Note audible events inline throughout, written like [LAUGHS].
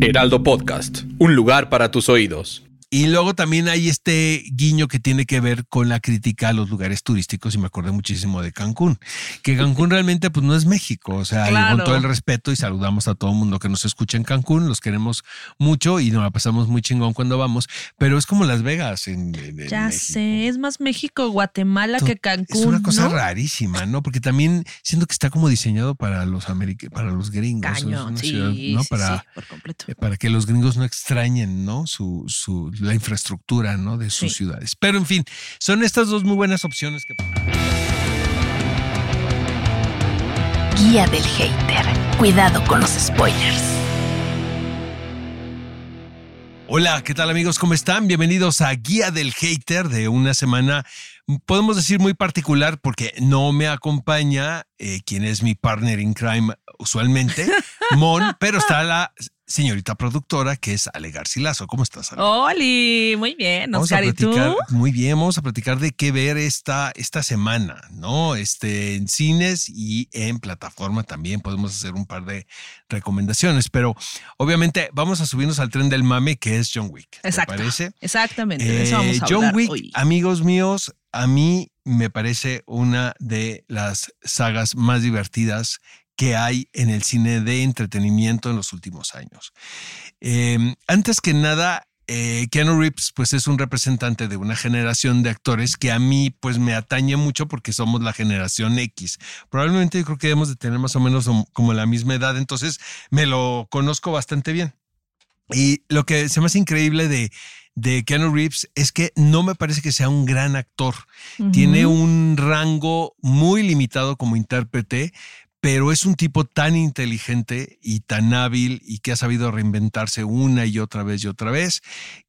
Heraldo Podcast, un lugar para tus oídos. Y luego también hay este guiño que tiene que ver con la crítica a los lugares turísticos y me acordé muchísimo de Cancún, que Cancún realmente pues no es México, o sea, Claro. con todo el respeto y saludamos a todo el mundo que nos escucha en Cancún, los queremos mucho y nos la pasamos muy chingón cuando vamos, pero es como Las Vegas en, en- Ya sé, es más México, Guatemala que Cancún. Es una cosa ¿no? rarísima, ¿no? Porque también siento que está como diseñado para los para los gringos. es una sí, ciudad, ¿no? sí, para, sí, por completo. para que los gringos no extrañen, ¿no? Su, su, la infraestructura, ¿no? De sus Sí. ciudades. Pero en fin, son estas dos muy buenas opciones que. Guía del hater. Cuidado con los spoilers. Hola, ¿qué tal amigos? ¿Cómo están? Bienvenidos a Guía del Hater de una semana, podemos decir muy particular porque no me acompaña eh, quien es mi partner in crime usualmente, [LAUGHS] Mon, pero está la señorita productora que es Ale Garcilaso. ¿Cómo estás, Ale? Oli, muy bien, Vamos a Oscar, ¿y tú? platicar, muy bien, vamos a platicar de qué ver esta, esta semana, ¿no? Este, en cines y en plataforma también podemos hacer un par de recomendaciones, pero obviamente vamos a subirnos al tren del mame que es John Wick. ¿Te Exacto. parece? Exactamente, de eso Eh, vamos a John Wick, hoy. amigos míos, a mí me parece una de las sagas más divertidas que hay en el cine de entretenimiento en los últimos años. Eh, antes que nada, eh, Keanu Reeves pues es un representante de una generación de actores que a mí pues me atañe mucho porque somos la generación X. Probablemente yo creo que debemos de tener más o menos como- como la misma edad, entonces me lo conozco bastante bien. Y lo que se me hace increíble de, de Keanu Reeves es que no me parece que sea un gran actor. Tiene un rango muy limitado como intérprete, pero es un tipo tan inteligente y tan hábil y que ha sabido reinventarse una y otra vez y otra vez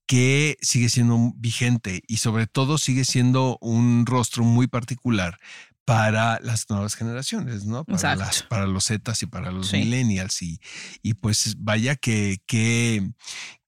que sigue siendo vigente y sobre todo sigue siendo un rostro muy particular para las nuevas generaciones, ¿no? Para, Exacto. las- para los Zetas y para los Sí. millennials. Y, y pues vaya que, que,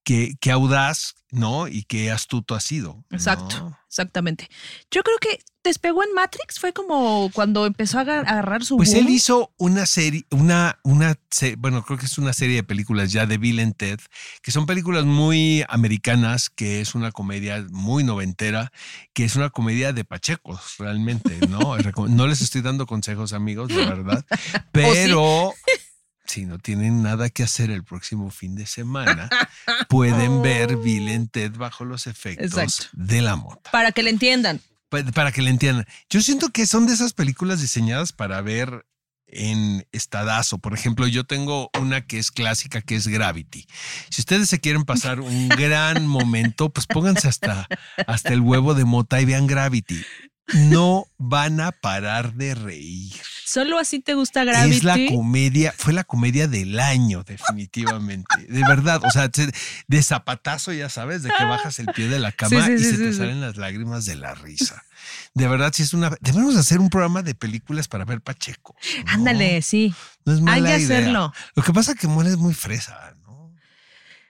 que, que audaz, ¿no? Y qué astuto ha sido. ¿no? Exacto, exactamente. Yo creo que despegó en Matrix, fue como cuando empezó a agar- agarrar su Pues él hizo una serie, una, una, bueno, creo que es una serie de películas ya de Bill and Ted, que son películas muy americanas, que es una comedia muy noventera, que es una comedia de pachecos, realmente, ¿no? [LAUGHS] No les estoy dando consejos, amigos, de verdad, [LAUGHS] pero si no tienen nada que hacer el próximo fin de semana, [LAUGHS] pueden ver Bill and Ted bajo los efectos Exacto. de la mota Para que le entiendan. pa- para que le entiendan. Yo siento que son de esas películas diseñadas para ver en estadazo. Por ejemplo, yo tengo una que es clásica, que es Gravity. Si ustedes se quieren pasar un [LAUGHS] gran momento, pues pónganse hasta, hasta el huevo de mota y vean Gravity. No van a parar de reír. Solo así te gusta Gravity. Es la comedia, fue la comedia del año, definitivamente. De verdad, o sea, de zapatazo, ya sabes, de que bajas el pie de la cama Sí, sí, y sí, se te salen las lágrimas de la risa. De verdad, sí es una. Debemos hacer un programa de películas para ver Pacheco. ¿no? Ándale, sí. No es Hay mala que idea. hacerlo. Lo que pasa es que Mole es muy fresa.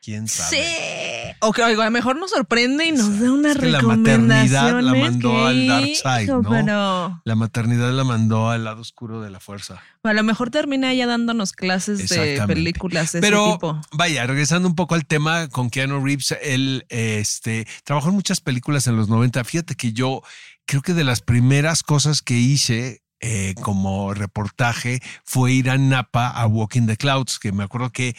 ¿Quién sabe? Sí. O que oigo, a lo mejor nos sorprende y nos da una Es que la recomendación. maternidad la mandó al dark side, ¿no? Pero La maternidad la mandó al lado oscuro de la fuerza. a lo mejor termina ella dándonos clases de películas de Pero ese tipo. vaya, regresando un poco al tema con Keanu Reeves, él este, trabajó en muchas películas en los 90. Fíjate que yo creo que de las primeras cosas que hice eh, como reportaje fue ir a Napa a Walking the Clouds, que me acuerdo que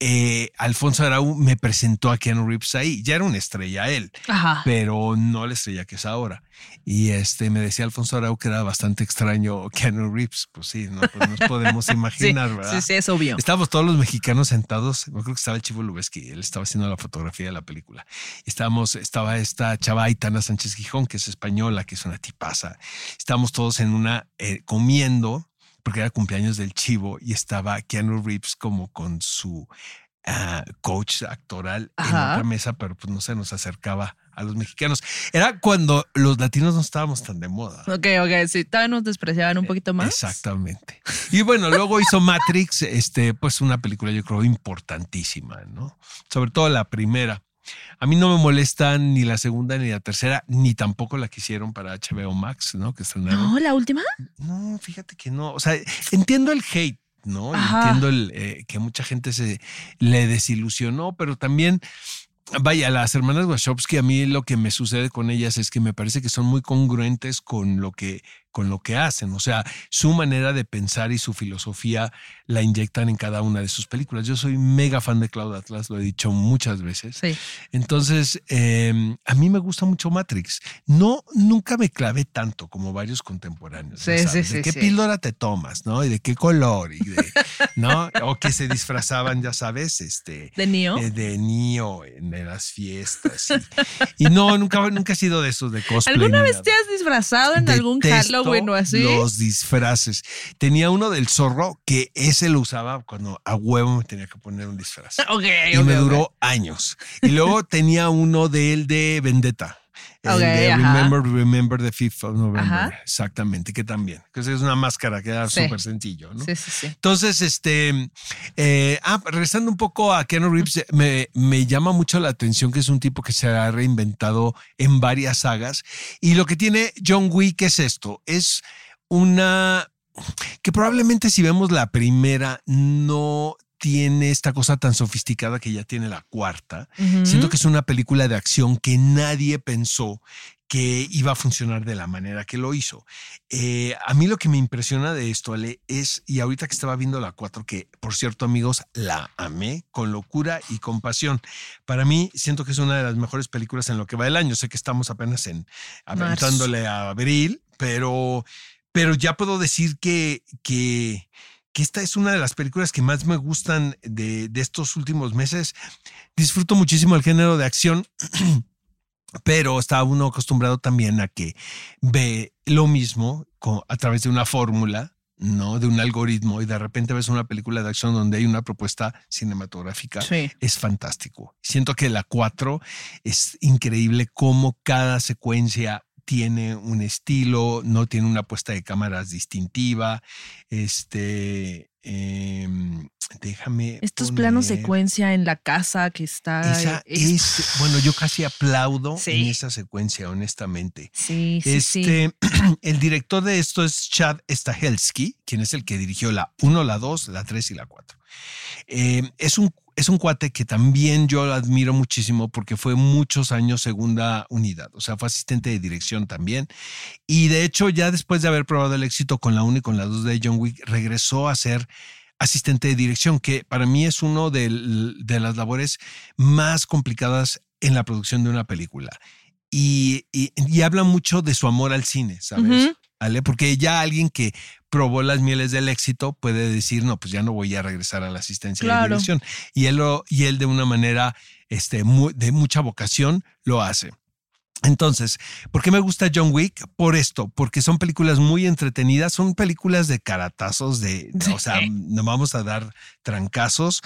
eh, Alfonso Arau me presentó a Keanu Reeves ahí. Ya era una estrella él, Ajá. pero no la estrella que es ahora. Y este me decía Alfonso Arau que era bastante extraño Keanu Reeves. Pues sí, no pues nos podemos [LAUGHS] Sí, imaginar, ¿verdad? sí, sí, es obvio. Estábamos todos los mexicanos sentados. Me acuerdo que estaba el Chivo Lubeski, él estaba haciendo la fotografía de la película. Estábamos, estaba esta chava Aitana Sánchez Gijón, que es española, que es una tipaza. Estábamos todos en una eh, comiendo, porque era cumpleaños del chivo y estaba Keanu Reeves como con su ah, coach actoral en otra mesa, pero pues no se nos acercaba a los mexicanos. Era cuando los latinos no estábamos tan de moda. Ok, ok, sí, todavía nos despreciaban un poquito más. Exactamente. Y bueno, luego hizo Matrix, este, pues una película yo creo importantísima, ¿no? Sobre todo la primera. A mí no me molestan ni la segunda ni la tercera, ni tampoco la que hicieron para HBO Max, ¿no? Que estrenaron. No, la última. No, fíjate que no. O sea, entiendo el hate, ¿no? Ajá. entiendo el, eh, que mucha gente se le desilusionó, pero también, vaya, las hermanas Wachowski, a mí lo que me sucede con ellas es que me parece que son muy congruentes con lo que con lo que hacen, o sea, su manera de pensar y su filosofía la inyectan en cada una de sus películas. Yo soy mega fan de Cloud Atlas, lo he dicho muchas veces. Sí. Entonces, eh, a mí me gusta mucho Matrix. No, nunca me clavé tanto como varios contemporáneos. Sí, sabes, sí, ¿De sí, qué sí. píldora te tomas, no? Y de qué color, y de, ¿no? O que se disfrazaban, ya sabes, este. De Neo. eh, de Neo en, las fiestas. Y, y no, nunca, nunca he sido de esos de cosplay. ¿Alguna vez te has disfrazado en algún Detesto Halloween o así? Los disfraces. Tenía uno del zorro que ese lo usaba cuando a huevo me tenía que poner un disfraz. [LAUGHS] Ok, Y me duró años. Y luego tenía uno de él de Vendetta. El de. Remember, Remember the 5th of November. Ajá. Exactamente, que también. Que es una máscara que Sí. súper sencillo, ¿no? Sí, sí, sí. Entonces, este, eh, ah, regresando un poco a Keanu Reeves, me, me llama mucho la atención que es un tipo que se ha reinventado en varias sagas. Y lo que tiene John Wick es esto, es una que probablemente si vemos la primera no tiene esta cosa tan sofisticada que ya tiene la cuarta. Siento que es una película de acción que nadie pensó que iba a funcionar de la manera que lo hizo. Eh, a mí lo que me impresiona de esto, Ale, es, y ahorita que estaba viendo la 4, que por cierto amigos, la amé con locura y con pasión. Para mí siento que es una de las mejores películas en lo que va el año. Sé que estamos apenas en aventándole a abril, pero, pero ya puedo decir que, que, que esta es una de las películas que más me gustan de, de estos últimos meses. Disfruto muchísimo el género de acción. [CLEARS THROAT] Pero está uno acostumbrado también a que ve lo mismo a través de una fórmula, ¿no? De un algoritmo y de repente ves una película de acción donde hay una propuesta cinematográfica Sí. es fantástico. Siento que la 4 es increíble cómo cada secuencia tiene un estilo, no tiene una puesta de cámaras distintiva. Este, em, déjame. Estos planos poner- secuencia en la casa que está. Esa es- es, bueno, yo casi aplaudo Sí. en esa secuencia, honestamente. Sí, sí, sí. Este, [CLEARS THROAT] el director de esto es Chad Stahelski, quien es el que dirigió la 1, la 2, la 3 y la 4. Eh, es, un, es un cuate que también yo admiro muchísimo porque fue muchos años segunda unidad, o sea, fue asistente de dirección también. Y de hecho, ya después de haber probado el éxito con la 1 y con la 2 de John Wick, regresó a ser asistente de dirección, que para mí es uno del- de las labores más complicadas en la producción de una película. Y, y- habla mucho de su amor al cine, ¿sabes? ¿Vale? Porque ya alguien que probó las mieles del éxito puede decir, no, pues ya no voy a regresar a la asistencia de Claro. dirección. Y él, lo- y él de una manera este, de mucha vocación lo hace. Entonces, ¿por qué me gusta John Wick? Por esto, porque son películas muy entretenidas, son películas de caratazos, de, [LAUGHS] o sea, no vamos a dar trancazos,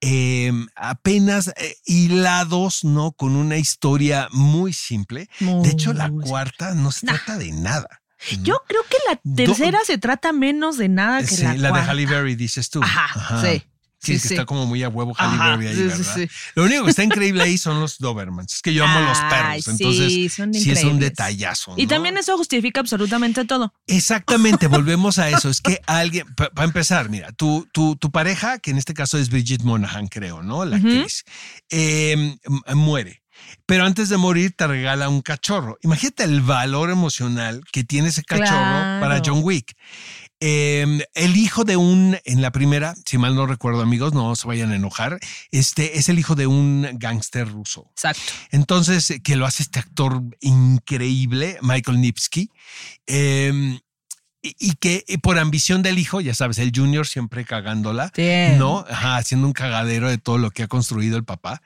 eh, apenas eh, hilados, ¿no? Con una historia muy simple. De hecho, la cuarta no se Nah. trata de nada. Yo creo que la Do- tercera se trata menos de nada que Sí, la, la, de. Halle Berry, dices tú. Ajá, sí. Sí, Sí, que sí. está como muy a huevo Halle Ajá, Berry ahí, sí, sí, ¿verdad? Lo único que está increíble ahí son los Dobermans. Es que yo amo los Ay, perros, entonces sí, son sí es un detallazo. Y también eso justifica absolutamente todo. Exactamente, [LAUGHS] volvemos a eso. Es que alguien, para empezar, mira, tu, tu, tu pareja, que en este caso es Bridget Monahan, creo, ¿no? La actriz, eh, muere. Pero antes de morir te regala un cachorro. Imagínate el valor emocional que tiene ese cachorro Claro. para John Wick. Eh, el hijo de un, en la primera, si mal no recuerdo amigos, no se vayan a enojar, este es el hijo de un gángster ruso. Exacto. Entonces, que lo hace este actor increíble, Michael Nipsky, eh, y, que por ambición del hijo, ya sabes, el junior siempre cagándola, Bien. ¿no? Ajá, haciendo un cagadero de todo lo que ha construido el papá.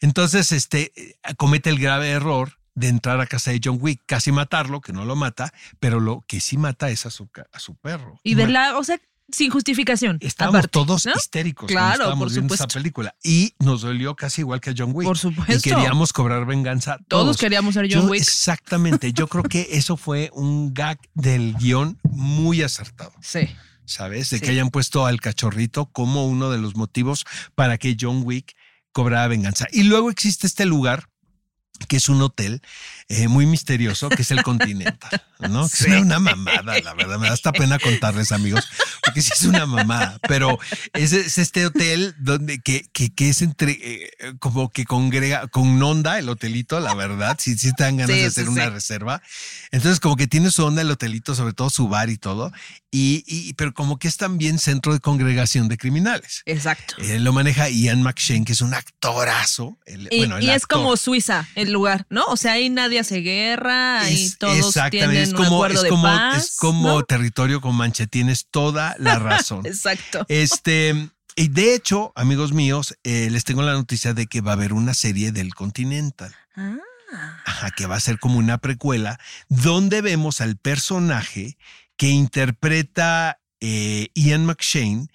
Entonces, este, eh, comete el grave error de entrar a casa de John Wick, casi matarlo, que no lo mata, pero lo que sí mata es a su, a su perro. Y de la, o sea, sin justificación. Estábamos aparte, todos ¿no? histéricos Claro, estábamos viendo esa película. Y nos dolió casi igual que a John Wick. Por supuesto. Y queríamos cobrar venganza. Todos Todos, queríamos ser John Yo- Wick. Exactamente. Yo creo que eso fue un gag del guion muy acertado. Sí. ¿Sabes? De Sí. que hayan puesto al cachorrito como uno de los motivos para que John Wick cobrara venganza. Y luego existe este lugar que es un hotel eh, muy misterioso, que es el Continental, ¿no? Que Sí. es una, una mamada, la verdad. Me da hasta pena contarles, amigos, porque sí es una mamada. Pero es, es este hotel donde que, que, que es entre, eh, como que congrega, con onda el hotelito, la verdad. Si sí, te dan ganas Sí, de sí, hacer una sí. reserva. Entonces, como que tiene su onda el hotelito, sobre todo su bar y todo. Y, y pero como que es también centro de congregación de criminales. Exacto. Eh, lo maneja Ian McShane, que es un actorazo. El- Y, bueno, el y es actor. como Suiza el lugar, ¿no? O sea, ahí nadie hace guerra, ahí Es- todos exactamente, tienen es un como, acuerdo es de como, paz. es como ¿no? territorio Comanche, tienes toda la razón. [LAUGHS] Exacto. este, y de hecho, amigos míos, eh, les tengo la noticia de que va a haber una serie del Continental. Ah, Ajá, que va a ser como una precuela, donde vemos al personaje que interpreta eh, Ian McShane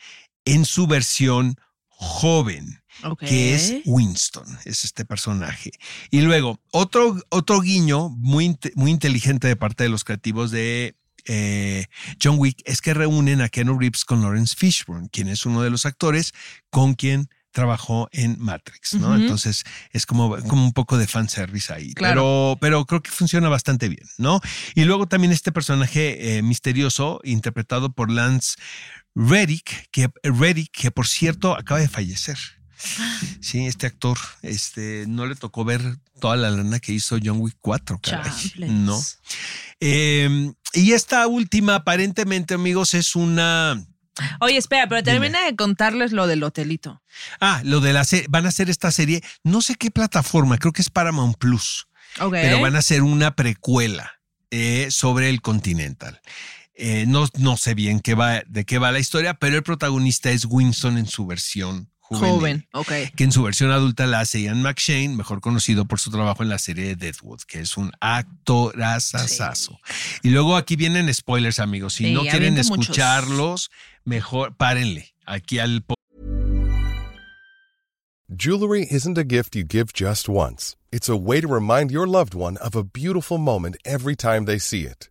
en su versión joven que es Winston, es este personaje. Y luego, otro, otro guiño muy, muy inteligente de parte de los creativos de eh, John Wick es que reúnen a Keanu Reeves con Lawrence Fishburne, quien es uno de los actores con quien trabajó en Matrix. Entonces es como, como un poco de fanservice ahí, Claro. pero, pero creo que funciona bastante bien, ¿no? Y luego también este personaje eh, misterioso interpretado por Lance Reddick, que, Reddick, que por cierto acaba de fallecer. Sí, este actor, este, no le tocó ver toda la lana que hizo John Wick 4, caray. No. Eh, y esta última, aparentemente, amigos, es una. Oye, espera, pero Dime. termina de contarles lo del hotelito. Ah, lo de la serie. Van a hacer esta serie, no sé qué plataforma, creo que es Paramount Plus, Ok. pero van a hacer una precuela eh, sobre el Continental. Eh, no, no sé bien qué va, de qué va la historia, pero el protagonista es Winston en su versión juvenil. Joven, ok. que en su versión adulta la hace Ian McShane, mejor conocido por su trabajo en la serie de Deadwood, que es un actorazazazo. Y luego aquí vienen spoilers, amigos. Si Sí, no quieren muchos. escucharlos, mejor párenle aquí al po- Jewelry isn't a gift you give just once. It's a way to remind your loved one of a beautiful moment every time they see it.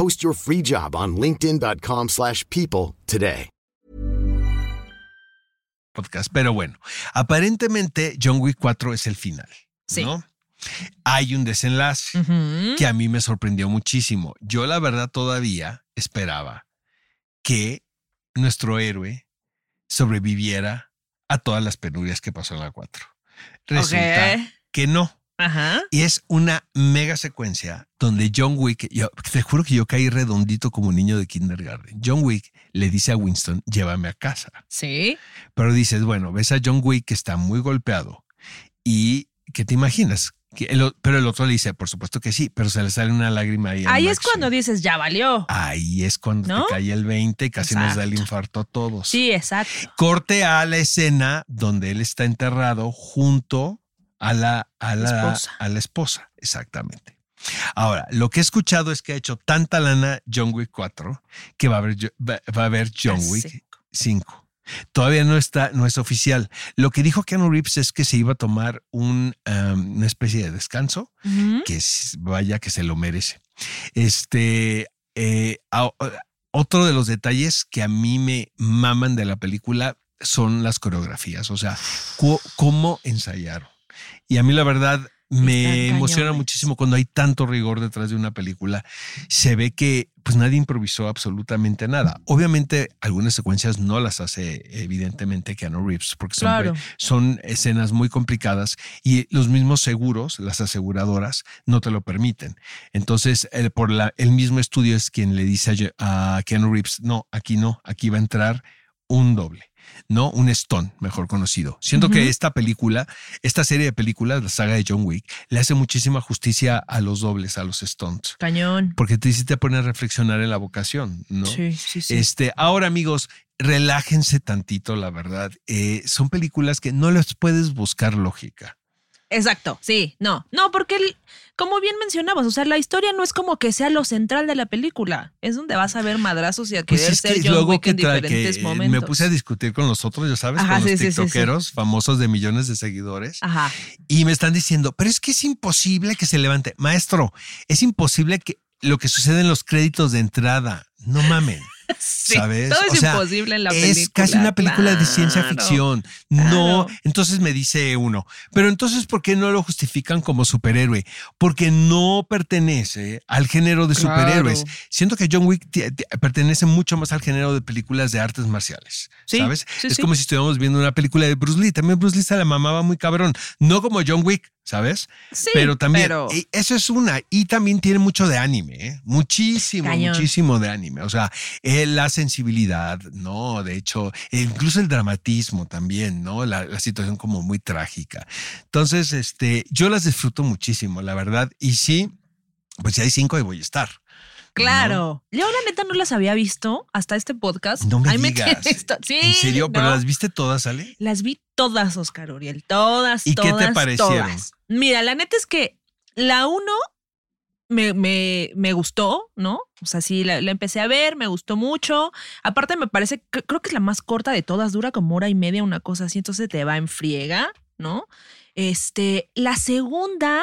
Post your free job on linkedin.com/people slash people today. podcast. Pero bueno, aparentemente John Wick 4 es el final. Sí. ¿no? Hay un desenlace que a mí me sorprendió muchísimo. Yo la verdad todavía esperaba que nuestro héroe sobreviviera a todas las penurias que pasó en la 4. Resulta que no. Ajá. Y es una mega secuencia donde John Wick, yo te juro que yo caí redondito como niño de kindergarten. John Wick le dice a Winston, llévame a casa. Sí. Pero dices, bueno, ves a John Wick que está muy golpeado y ¿qué te imaginas? Que el pero el otro le dice, por supuesto que sí, pero se le sale una lágrima ahí. Ahí es cuando dices, ya valió. Ahí es cuando ¿No? te cae el 20 y casi nos da el infarto a todos. Sí, exacto. Corte a la escena donde él está enterrado junto a la, a la, Esposa. a la esposa. Exactamente. Ahora, lo que he escuchado es que ha hecho tanta lana John Wick 4 que va a haber, va, va a haber John Wick sí. 5. Todavía no está, no es oficial. Lo que dijo Keanu Reeves es que se iba a tomar un, um, una especie de descanso, que vaya que se lo merece. Este, eh, a- otro de los detalles que a mí me maman de la película, son las coreografías, o sea, cómo ensayaron. Y a mí la verdad me emociona cañones. muchísimo cuando hay tanto rigor detrás de una película. Se ve que pues nadie improvisó absolutamente nada. Obviamente algunas secuencias no las hace evidentemente Keanu Reeves porque son, Claro. son escenas muy complicadas y los mismos seguros, las aseguradoras, no te lo permiten. Entonces, el, por la, el mismo estudio es quien le dice a Keanu Reeves, no, aquí no, aquí va a entrar un doble. No, un Stone, mejor conocido. Siento que esta película, esta serie de películas, la saga de John Wick, le hace muchísima justicia a los dobles, a los Stones. Cañón. Porque te, sí te pone a reflexionar en la vocación, ¿no? Sí, sí, sí. Este, ahora, amigos, relájense tantito, la verdad. Eh, son películas que no les puedes buscar lógica. Exacto, sí, no, no, porque el- como bien mencionabas, o sea, la historia no es como que sea lo central de la película, es donde vas a ver madrazos y a Pues querer es ser que John luego Wick que, en diferentes que, momentos. me puse a discutir con los otros, ya sabes, Ajá, con sí, los sí, sí, sí. tiktokeros famosos de millones de seguidores. Ajá, Y me están diciendo, pero es que es imposible que se levante. Maestro, es imposible que lo que sucede en los créditos de entrada, no mamen. [LAUGHS] sí, ¿Sabes? todo es O sea, imposible en la es película. casi una película de ciencia claro. ficción. No, entonces me dice uno, pero entonces ¿por qué no lo justifican como superhéroe? Porque no pertenece al género de Claro. superhéroes. Siento que John Wick pertenece mucho más al género de películas de artes marciales. Sí, ¿Sabes? sí, es como si estuviéramos viendo una película de Bruce Lee. También Bruce Lee se la mamaba muy cabrón. No como John Wick, ¿sabes? Sí, pero también, pero- eso es una. Y también tiene mucho de anime, ¿eh? muchísimo, Cañón. muchísimo de anime. O sea, eh, la sensibilidad, ¿no? De hecho, eh, incluso el dramatismo también, ¿no? La, la situación como muy trágica. Entonces, este, yo las disfruto muchísimo, la verdad. Y sí, pues si hay cinco, ahí voy a estar. Claro. Yo la neta no las había visto hasta este podcast. No me Ahí digas. [LAUGHS] esto- Sí, ¿En serio? ¿Pero no. las viste todas, Ale? Las vi todas, Oscar Uriel. Todas, ¿Y qué te todas, parecieron? todas. Mira, la neta es que la uno me, me, me gustó, ¿no? O sea, sí, la, la empecé a ver, me gustó mucho. Aparte, me parece, que- creo que es la más corta de todas, dura como hora y media, una cosa así, entonces te va en friega, ¿no? Este, la segunda,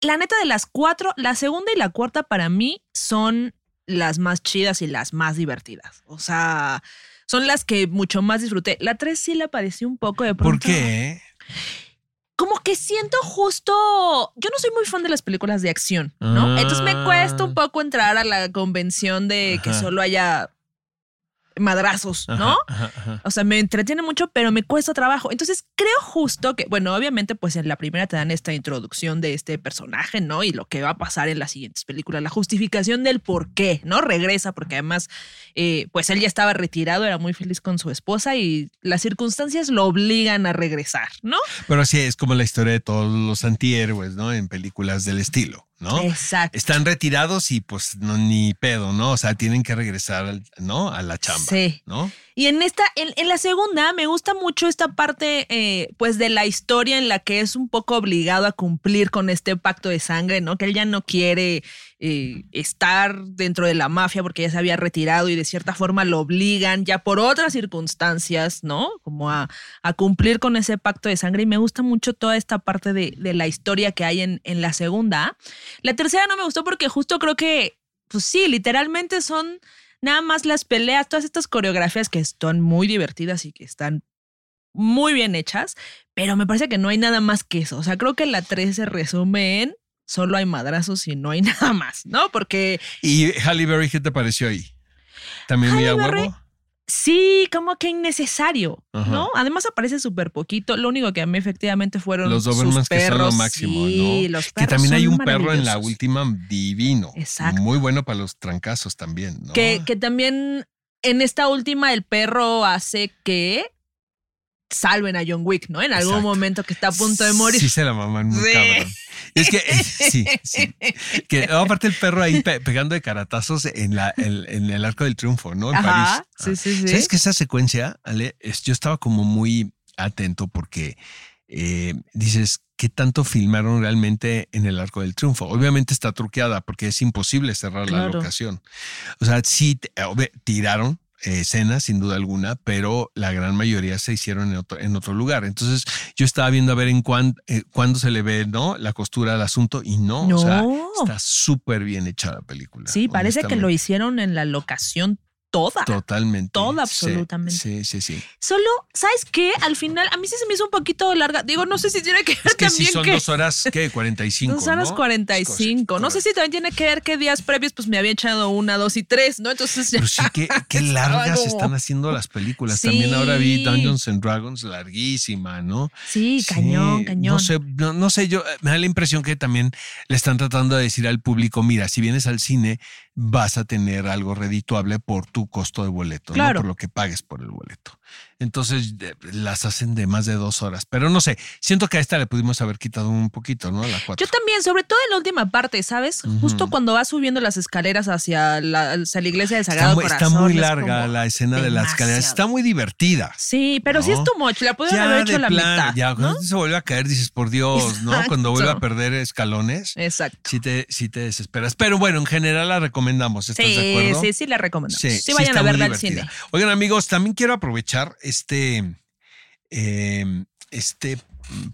la neta de las cuatro, la segunda y la cuarta para mí son las más chidas y las más divertidas. O sea, son las que mucho más disfruté. La tres sí le pareció un poco de pronto. ¿Por qué? Como que siento justo. Yo no soy muy fan de las películas de acción, ¿no? Ah. Entonces me cuesta un poco entrar a la convención de que solo haya madrazos, ¿no? Ajá, ajá, ajá. O sea, me entretiene mucho, pero me cuesta trabajo. Entonces, creo justo que, bueno, obviamente, pues en la primera te dan esta introducción de este personaje, ¿no? Y lo que va a pasar en las siguientes películas, la justificación del por qué, ¿no? Regresa, porque además, eh, pues él ya estaba retirado, era muy feliz con su esposa y las circunstancias lo obligan a regresar, ¿no? Pero sí, es como la historia de todos los antihéroes, ¿no? En películas del estilo, ¿no? Exacto. Están retirados y pues no, ni pedo, ¿no? O sea, tienen que regresar, ¿no? A la chamba, Sí. ¿no? Y en esta, en, en la segunda, me gusta mucho esta parte, eh, pues, de la historia en la que es un poco obligado a cumplir con este pacto de sangre, ¿no? Que él ya no quiere eh, estar dentro de la mafia porque ya se había retirado y de cierta forma lo obligan ya por otras circunstancias, ¿no? Como a, cumplir con ese pacto de sangre. Y me gusta mucho toda esta parte de, la historia que hay en, en la segunda. La tercera no me gustó porque justo creo que, pues sí, literalmente son nada más las peleas, todas estas coreografías que están muy divertidas y que están muy bien hechas, pero me parece que no hay nada más que eso. O sea, creo que la 3 se resume en solo hay madrazos y no hay [LAUGHS] nada más, ¿no? Porque ¿Y Halle Berry qué te pareció ahí? ¿También muy a huevo? sí, como que innecesario, Ajá. ¿no? Además aparece súper poquito. Lo único que a mí efectivamente fueron Los Dobermans que son lo perros. máximo, sí, ¿no? los Que perros también hay un perro en la última divino. Exacto. Muy bueno para los trancazos también, ¿no? Que, que también en esta última el perro hace que salven a John Wick, ¿no? En algún Exacto. momento que está a punto de morir. Sí, se la maman muy Sí. cabrón. Es que, sí, sí. Que no, [LAUGHS] aparte el perro ahí pe- pegando de caratazos en, la, el- en el arco del triunfo, ¿no? En Ajá, París. sí, sí, sí. ¿Sabes que esa secuencia, Ale? Es- yo estaba como muy atento porque eh, dices, ¿qué tanto filmaron realmente en el arco del triunfo? Obviamente está truqueada porque es imposible cerrar la locación. O sea, sí, tiraron escenas, sin duda alguna, pero la gran mayoría se hicieron en otro, en otro lugar. Entonces yo estaba viendo a ver en cuán- eh, cuándo se le ve ¿no? la costura al asunto y no, o sea, está súper bien hecha la película. Sí, parece que lo hicieron en la locación toda. Totalmente. Toda, absolutamente. Sí, sí, sí. Solo, ¿sabes qué? Al final, a mí sí se me hizo un poquito larga. Digo, no sé si tiene que ver Es que sí también son que. dos horas, ¿qué? 45. Dos horas ¿no? 45. No sé si también tiene que ver que días previos pues me había echado una, dos y tres, ¿no? Entonces ya. Pero sí, qué, [LAUGHS] largas como- están haciendo las películas. Sí. También ahora vi Dungeons and Dragons larguísima, ¿no? Sí, cañón, Sí, cañón. No sé, no, no sé, yo eh, me da la impresión que también le están tratando de decir al público, mira, si vienes al cine, vas a tener algo redituable por tu costo de boleto, ¿no? Por lo que pagues por el boleto. Entonces de- las hacen de más de dos horas. Pero no sé, siento que a esta le pudimos haber quitado un poquito, ¿no? La cuatro. Yo también, sobre todo en la última parte, ¿sabes? Justo cuando va subiendo las escaleras hacia la, hacia la iglesia de Está, Sagrado muy- está Corazón. muy es larga la escena de las escaleras. Está muy divertida. Sí, pero sí es ¿no? too much. La pudieron haber hecho de la plano, mitad. Ya, ¿no? cuando se vuelve a caer, dices, por Dios, ¿no? Cuando vuelve a perder escalones. Exacto. Sí te, sí te desesperas. Pero bueno, en general la recomendamos. ¿Estás de Sí, acuerdo? sí, sí, la recomendamos. Sí, sí vayan está a muy verla al cine. Oigan, amigos, también quiero aprovechar este, eh, este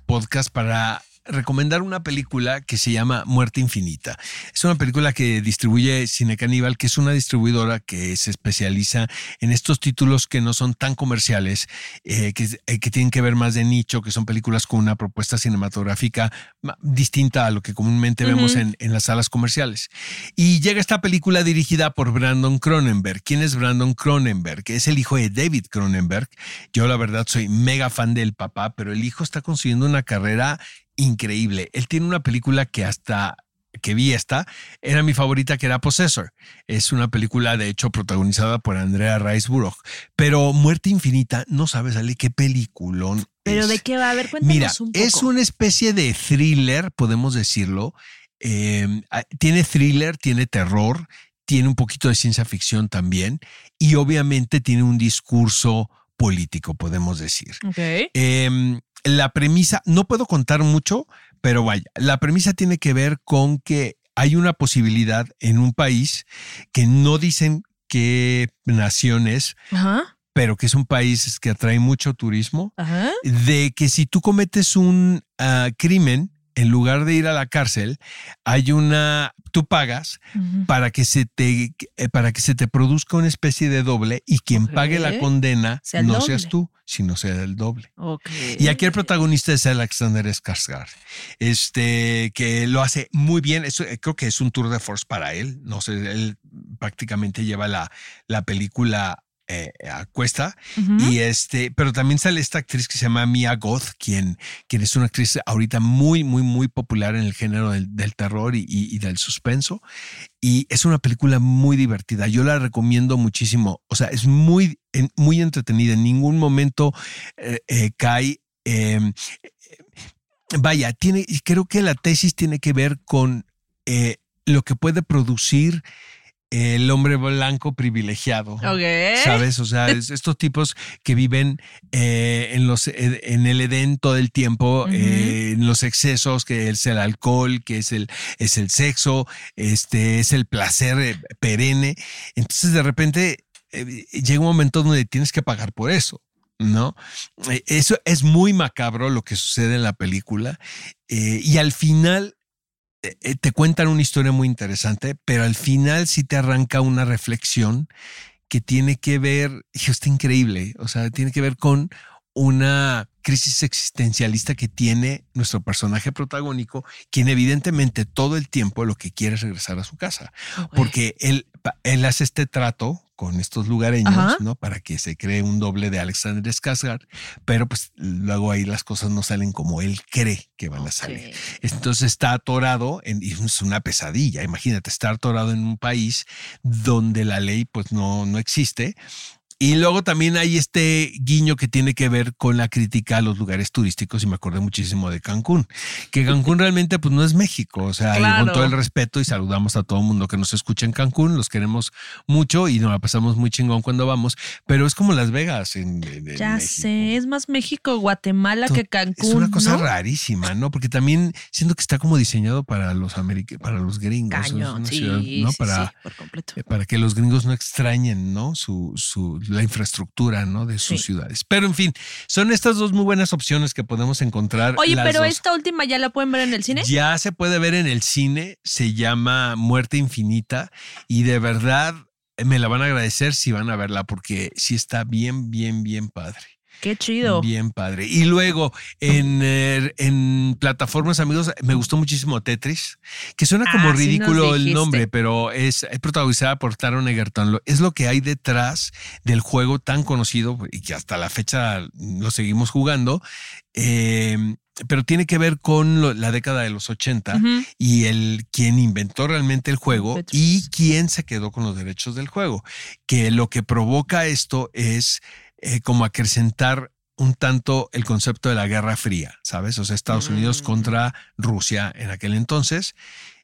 podcast para recomendar una película que se llama Muerte Infinita. Es una película que distribuye Cine Caníbal, que es una distribuidora que se especializa en estos títulos que no son tan comerciales, eh, que, eh, que tienen que ver más de nicho, que son películas con una propuesta cinematográfica ma- distinta a lo que comúnmente vemos en, en las salas comerciales. Y llega esta película dirigida por Brandon Cronenberg. ¿Quién es Brandon Cronenberg? Es el hijo de David Cronenberg. Yo la verdad soy mega fan del papá, pero el hijo está consiguiendo una carrera increíble. Él tiene una película que hasta que vi esta, era mi favorita, que era Possessor. Es una película, de hecho, protagonizada por Andrea Riseborough. Pero Muerte Infinita, no sabes, Ale, qué peliculón. Pero es. ¿de qué va? A ver, cuéntanos Mira, un poco. es una especie de thriller, podemos decirlo. Eh, ah, tiene thriller, tiene terror, tiene un poquito de ciencia ficción también y obviamente tiene un discurso político, podemos decir. Eh, la premisa, no puedo contar mucho, pero vaya, la premisa tiene que ver con que hay una posibilidad en un país que no dicen qué nación es, Ajá. pero que es un país que atrae mucho turismo Ajá. de que si tú cometes un ah, crimen, en lugar de ir a la cárcel, hay una, tú pagas para que se te, eh, para que se te produzca una especie de doble y quien pague la condena Sea no doble. seas tú, sino sea el doble. Y aquí el protagonista es Alexander Skarsgård, este que lo hace muy bien. Eso, eh, creo que es un tour de force para él. No sé, él prácticamente lleva la, la película eh, a cuesta. Ujú. Y este, pero también sale esta actriz que se llama Mia Goth, quien, quien es una actriz ahorita muy, muy, muy popular en el género del, del terror y, y- y del suspenso. Y es una película muy divertida. Yo la recomiendo muchísimo. O sea, es muy, muy entretenida. En ningún momento eh, eh, cae. eh, vaya, tiene, creo que la tesis tiene que ver con eh, lo que puede producir el hombre blanco privilegiado. Ok. ¿Sabes? O sea, es estos tipos que viven eh, en, los, eh, en el Edén todo el tiempo, eh, en los excesos, que es el alcohol, que es el, es el sexo, este, es el placer perenne. Entonces, de repente, llega un momento donde tienes que pagar por eso. ¿No? Eso es muy macabro lo que sucede en la película. eh, y al final te cuentan una historia muy interesante, pero al final sí te arranca una reflexión que tiene que ver, hijo, está increíble, o sea, tiene que ver con una crisis existencialista que tiene nuestro personaje protagónico, quien evidentemente todo el tiempo lo que quiere es regresar a su casa, porque él, él hace este trato con estos lugareños, Ajá. ¿no? Para que se cree un doble de Alexander Skarsgård, pero pues luego ahí las cosas no salen como él cree que van a salir. Entonces está atorado en, y es una pesadilla. Imagínate estar atorado en un país donde la ley pues no, no existe. Y luego también hay este guiño que tiene que ver con la crítica a los lugares turísticos y me acordé muchísimo de Cancún, que Cancún realmente pues no es México, o sea, Claro. con todo el respeto y saludamos a todo el mundo que nos escucha en Cancún, los queremos mucho y nos la pasamos muy chingón cuando vamos, pero es como Las Vegas en, en- en Ya sé, es más México, Guatemala que Cancún. Es una cosa ¿no? rarísima, ¿no? Porque también siento que está como diseñado para los para los gringos. Es una sí, ciudad, ¿no? sí, para, sí, por completo. eh, para que los gringos no extrañen, ¿no? Su, su, la infraestructura, ¿no? De sus Sí. ciudades. Pero en fin, son estas dos muy buenas opciones que podemos encontrar. Oye, pero dos. esta última ya la pueden ver en el cine. Ya se puede ver en el cine, se llama Muerte Infinita y de verdad me la van a agradecer si van a verla, porque sí está bien, bien, bien padre. Qué chido. Bien padre. Y luego en, eh, en plataformas, amigos, me gustó muchísimo Tetris, que suena como Ah, ridículo el nombre, pero es, es protagonizada por Taron Egerton. Es lo que hay detrás del juego tan conocido y que hasta la fecha lo seguimos jugando. eh, pero tiene que ver con lo- la década de los 80 Ujú. y el quien inventó realmente el juego y quién se quedó con los derechos del juego. Que lo que provoca esto es eh, como acrecentar un tanto el concepto de la Guerra Fría, ¿sabes? O sea, Estados Unidos Mm. contra Rusia en aquel entonces,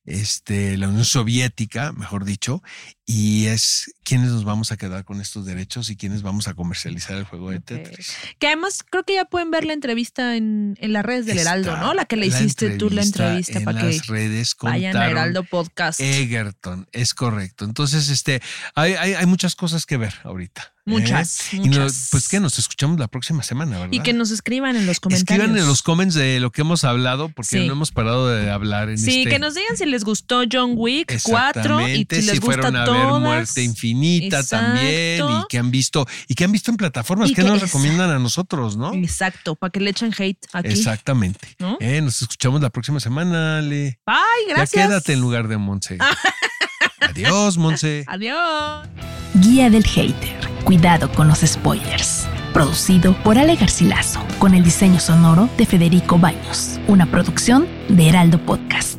este, la Unión Soviética, mejor dicho, y es quiénes nos vamos a quedar con estos derechos y quiénes vamos a comercializar el juego de. Tetris. Que además creo que ya pueden ver la entrevista en, en las redes del Heraldo, Está ¿no? La que le hiciste tú la entrevista en para que las redes vayan a Heraldo Podcast. Egerton, es correcto. Entonces, este, hay, hay, hay muchas cosas que ver ahorita. ¿eh? Muchas, Y no- muchas. pues que nos escuchamos la próxima semana, ¿verdad? y que nos escriban en los comentarios. Escriban en los comments de lo que hemos hablado, porque Sí. no hemos parado de hablar en Sí, este. que nos digan si les gustó John Wick 4 y si les gusta fueron a ver todas. Muerte Infinita también Exacto. y que han visto y que han visto en plataformas que que nos es- recomiendan a nosotros, ¿no? Exacto, para que le echen hate aquí. Exactamente. ¿No? Eh, nos escuchamos la próxima semana, Ale. Bye, gracias. Ya quédate en lugar de Monse. [LAUGHS] Adiós, Monse. Adiós. Guía del Hater. Cuidado con los spoilers. Producido por Ale Garcilaso, con el diseño sonoro de Federico Baños. Una producción de Heraldo Podcast.